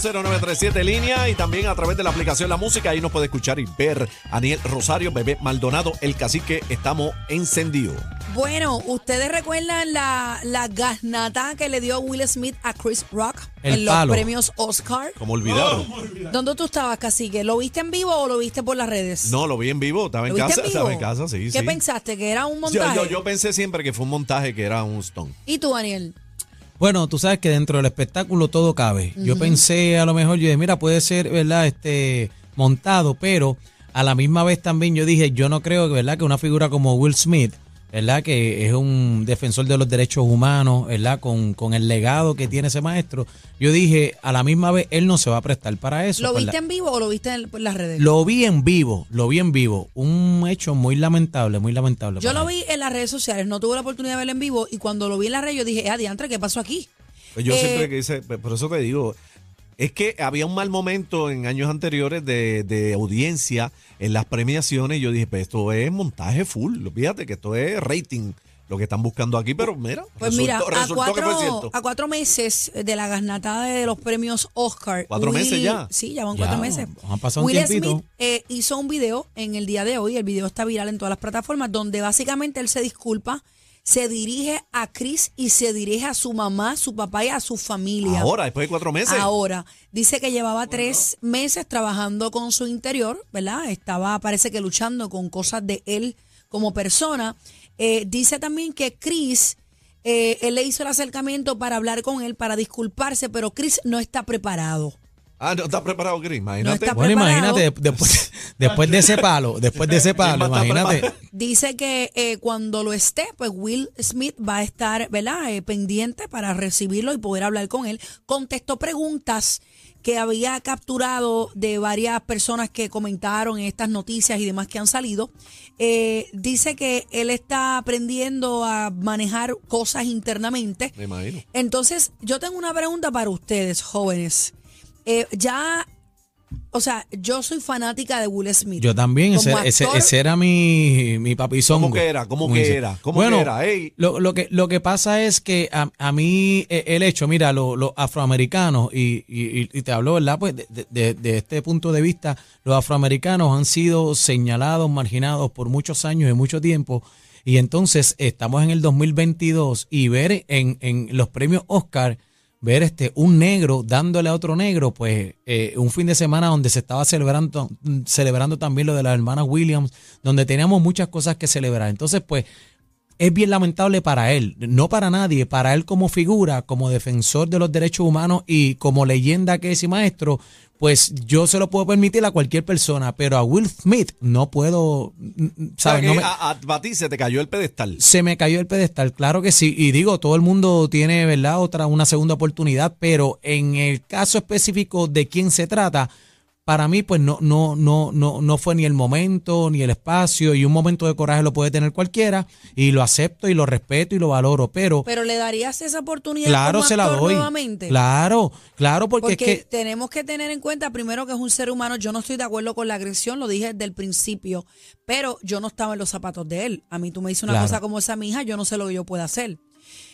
6220937 línea y también a través de la aplicación La Música. Ahí nos puede escuchar y ver a Aniel Rosario, Bebé Maldonado, el cacique. Estamos encendidos. Bueno, ¿ustedes recuerdan la, la gasnata que le dio Will Smith a Chris Rock El en los palo. premios Oscar? Como olvidaron. ¿Dónde tú estabas, cacique? ¿Lo viste en vivo o lo viste por las redes? No, lo vi en vivo. Estaba en ¿Lo viste casa. en vivo? Estaba en casa, sí, ¿Qué sí. pensaste? ¿Que era un Yo, montaje? yo, yo pensé siempre que fue un montaje, que era un stone. ¿Y tú, Daniel? Bueno, tú sabes que dentro del espectáculo todo cabe. Yo pensé a lo mejor, yo dije, mira, puede ser, ¿verdad? Este, montado, pero a la misma vez también yo dije, yo no creo, ¿verdad? Que una figura como Will Smith, ¿verdad? Que es un defensor de los derechos humanos, ¿verdad? Con, con el legado que tiene ese maestro. Yo dije, a la misma vez, él no se va a prestar para eso. ¿Lo pues, viste la- en vivo o lo viste en, las redes? Lo vi en vivo, lo vi en vivo. Un hecho muy lamentable, muy lamentable. yo lo él. vi en las redes sociales, no tuve la oportunidad de verlo en vivo y cuando lo vi en las redes yo dije, ah, diantre, ¿qué pasó aquí? Pues yo Eh, siempre que dice, por eso te digo, es que había un mal momento en años anteriores de, de audiencia en las premiaciones. Y yo dije, pues esto es montaje full. Fíjate que esto es rating, lo que están buscando aquí, pero mira, Pues resultó, mira, a resultó que fue cuatro, cierto. a cuatro meses de la gasnatada de los premios Oscar. ¿Cuatro meses ya? Sí, ya van Ya, cuatro meses. han pasado un Will tiempito. Smith eh, hizo un video en el día de hoy, el video está viral en todas las plataformas, donde básicamente él se disculpa, se dirige a Chris y se dirige a su mamá, su papá y a su familia. Ahora, después de cuatro meses. Ahora, dice que llevaba tres meses trabajando con su interior, ¿verdad? Estaba, parece que luchando con cosas de él como persona. Eh, dice también que Chris, eh, él le hizo el acercamiento para hablar con él, para disculparse, pero Chris no está preparado. Ah, no está preparado, Chris, imagínate. está Bueno, preparado. imagínate, de- después, después de ese palo, después de ese palo, ¿Quién va a estar imagínate. Dice que eh, cuando lo esté, pues Will Smith va a estar, ¿verdad? Eh, pendiente para recibirlo y poder hablar con él. Contestó preguntas que había capturado de varias personas que comentaron en estas noticias y demás que han salido. Eh, dice que él está aprendiendo a manejar cosas internamente. Me imagino. Entonces, yo tengo una pregunta para ustedes, jóvenes. Eh, ya, o sea, yo soy fanática de Will Smith. Yo también, ese, ese, ese era mi, mi papizongo. ¿Cómo que era? ¿Cómo como que era? ¿Cómo bueno, que era? Ey. Lo, lo que, lo que pasa es que a, a mí eh, el hecho, mira, lo- los afroamericanos, y, y- y te hablo, ¿verdad? Pues de, de- de este punto de vista, los afroamericanos han sido señalados, marginados por muchos años y mucho tiempo. Y entonces estamos en el 2022 y ver en, en los premios Oscar ver este un negro dándole a otro negro, pues eh, un fin de semana donde se estaba celebrando, celebrando también lo de las hermanas Williams, donde teníamos muchas cosas que celebrar. Entonces, pues, es bien lamentable para él, no para nadie, para él como figura, como defensor de los derechos humanos y como leyenda que es y maestro, pues yo se lo puedo permitir a cualquier persona, pero a Will Smith no puedo, ¿sabes? No me- a, a- a ti se te cayó el pedestal. se me cayó el pedestal, claro que sí. Y digo, todo el mundo tiene, ¿verdad? Otra, una segunda oportunidad, pero en el caso específico de quién se trata, para mí, pues no, no, no, no, no fue ni el momento, ni el espacio, y un momento de coraje lo puede tener cualquiera, y lo acepto y lo respeto y lo valoro, pero, Pero le darías esa oportunidad claro como se la doy. nuevamente. Claro, claro, porque, Porque es que tenemos que tener en cuenta primero que es un ser humano. Yo no estoy de acuerdo con la agresión, lo dije desde el principio, pero yo no estaba en los zapatos de él. A mí tú me dices una Claro. cosa como esa, mi hija, yo no sé lo que yo pueda hacer.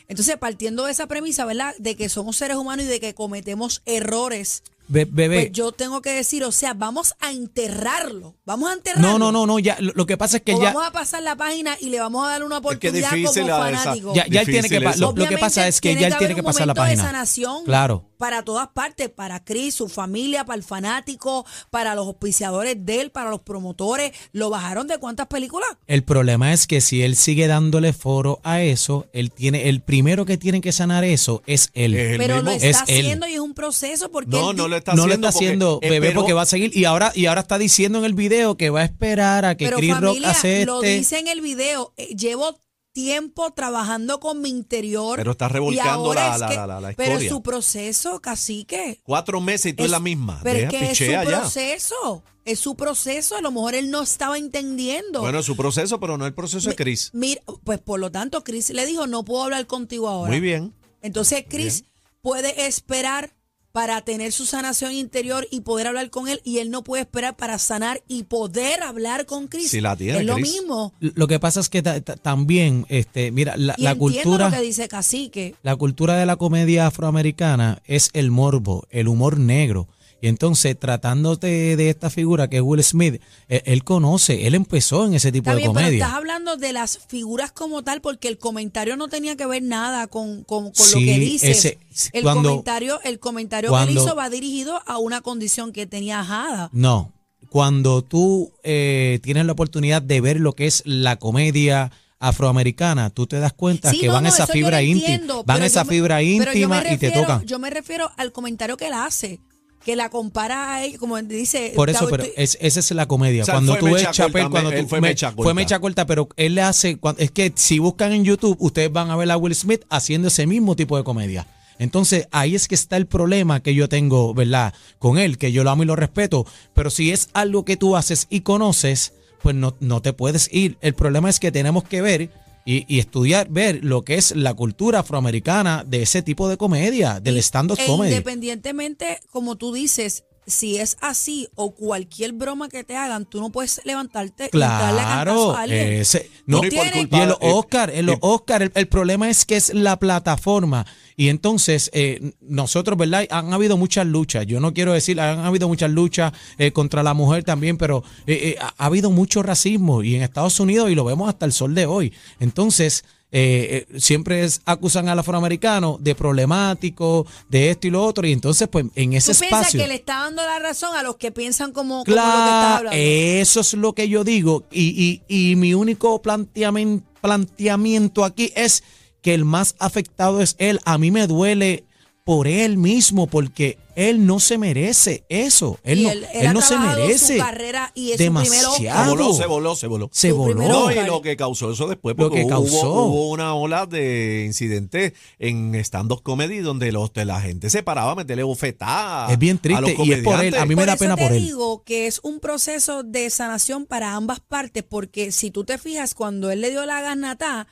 Entonces, partiendo de esa premisa, ¿verdad? De que somos seres humanos y de que cometemos errores, be- bebé, pues yo tengo que decir, o sea, vamos a enterrarlo. Vamos a enterrarlo. no, no, no, no, ya, lo, lo que pasa es que O ya, vamos a pasar la página y le vamos a dar una Es que oportunidad difícil como fanático. ya, ya él tiene que, lo, lo que Obviamente, pasa es que ya él haber tiene que un pasar la momento de página. sanación Claro. para todas partes, para Chris, su familia, para el fanático, para los auspiciadores de él, para los promotores. ¿Lo bajaron de cuántas películas? El problema es que si él sigue dándole foro a eso, él tiene, el primero que tiene que sanar eso es él. Es Pero lo está Es él. haciendo y es un proceso porque No, él no di- lo está no haciendo. lo está haciendo, porque bebé, esperó- porque va a seguir. Y ahora, y ahora está diciendo en el video que va a esperar a que pero Chris Rock familia, acepte. lo dice en el video, eh, llevo tiempo trabajando con mi interior. Pero está revolcando la- es la- que- la- la- la Pero historia. su proceso, cacique. Cuatro meses y tú es, la misma. Pero Deja, es que es su ya. proceso. Es su proceso. A lo mejor él no estaba entendiendo. Bueno, es su proceso, pero no el proceso de Chris. Mira, pues por lo tanto, Chris le dijo, no puedo hablar contigo ahora. Muy bien. Entonces, Chris puede esperar para tener su sanación interior y poder hablar con él y él no puede esperar para sanar y poder hablar con Chris. Si la tiene, es lo Chris. mismo. Lo que pasa es que ta- ta- también, este, mira, la, Y la entiendo cultura, lo que dice Cacique. la cultura de la comedia afroamericana es el morbo, el humor negro. Y entonces, tratándote de esta figura que es Will Smith, él, él conoce, él empezó en ese tipo Está de bien, pero comedia. estás hablando de las figuras como tal, porque el comentario no tenía que ver nada con, con, con Sí, lo que dices. ese- el cuando- comentario, el comentario que él cuando- hizo va dirigido a una condición que tenía Jada. No, cuando tú eh, tienes la oportunidad de ver lo que es la comedia afroamericana, tú te das cuenta Sí, que no, van no, esa fibra lo íntima, entiendo, van esa me- fibra íntima y te refiero- tocan. Yo me refiero al comentario que él hace, que la compara a él, como dice. Por eso, pero es, esa es la comedia. O sea, cuando tú ves mecha Chapel, cuando me- tú, fue me- mecha corta. fue mecha corta, pero él le hace, cuan- es que si buscan en YouTube, ustedes van a ver a Will Smith haciendo ese mismo tipo de comedia. Entonces, ahí es que está el problema que yo tengo, ¿verdad? Con él, que yo lo amo y lo respeto. Pero si es algo que tú haces y conoces, pues no, no te puedes ir. El problema es que tenemos que ver y, y estudiar, ver lo que es la cultura afroamericana de ese tipo de comedia, del stand-up e comedy. Independientemente, como tú dices, si es así o cualquier broma que te hagan, tú no puedes levantarte y darle a Claro, cantazo a alguien. ese- No, no, ni por tiene- culpa y los eh, Oscar, en los eh, Oscar, el, el problema es que es la plataforma. Y entonces, eh, nosotros, ¿verdad? Han habido muchas luchas. Yo no quiero decir, han habido muchas luchas eh, contra la mujer también, pero eh, eh, ha habido mucho racismo y en Estados Unidos y lo vemos hasta el sol de hoy. Entonces, eh, eh, siempre es- acusan al afroamericano de problemático, de esto y lo otro. Y entonces, pues, en ese ¿Tú piensas espacio. que le está dando la razón a los que piensan como, como lo que estás Claro, hablando? eso es lo que yo digo. Y, y, y mi único planteamen- planteamiento aquí es que el más afectado es él. A mí me duele por él mismo porque él no se merece eso. Él Y no, él, él él no se merece. su carrera y es Se. Demasiado. voló, se voló, se voló. Se Su voló. No, y lo que causó eso después, Lo porque que hubo- causó. Hubo, una ola de incidentes en stand-up comedy donde los, de la gente se paraba a meterle bofetadas. Es bien a los triste y es por él. A mí me Por da eso pena te por él. digo que es un proceso de sanación para ambas partes, porque si tú te fijas, cuando él le dio la ganata,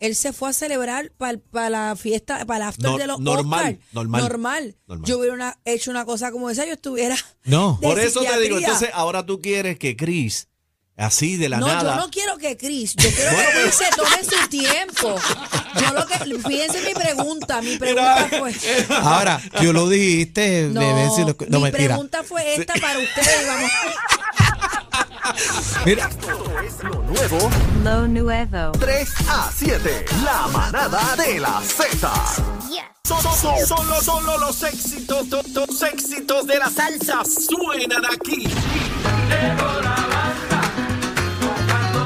él se fue a celebrar para la fiesta, para el after de los normal, normal, normal. normal. Yo hubiera una- hecho una cosa como esa, yo estuviera. No. de Por eso te digo, entonces ahora tú quieres que Chris, así de la no, nada. yo no quiero que Chris, yo quiero que Chris se tome su tiempo. Yo lo que, fíjense mi pregunta, mi pregunta fue. Ahora, tú lo dijiste, No, bebé, si lo- no mi mentira. pregunta fue esta para ustedes. Vamos. Mira, es lo nuevo. Lo nuevo. 3 a 7. La manada de la Z. Son, son- solo, solo los éxitos, to- to- los éxitos de la salsa suenan aquí.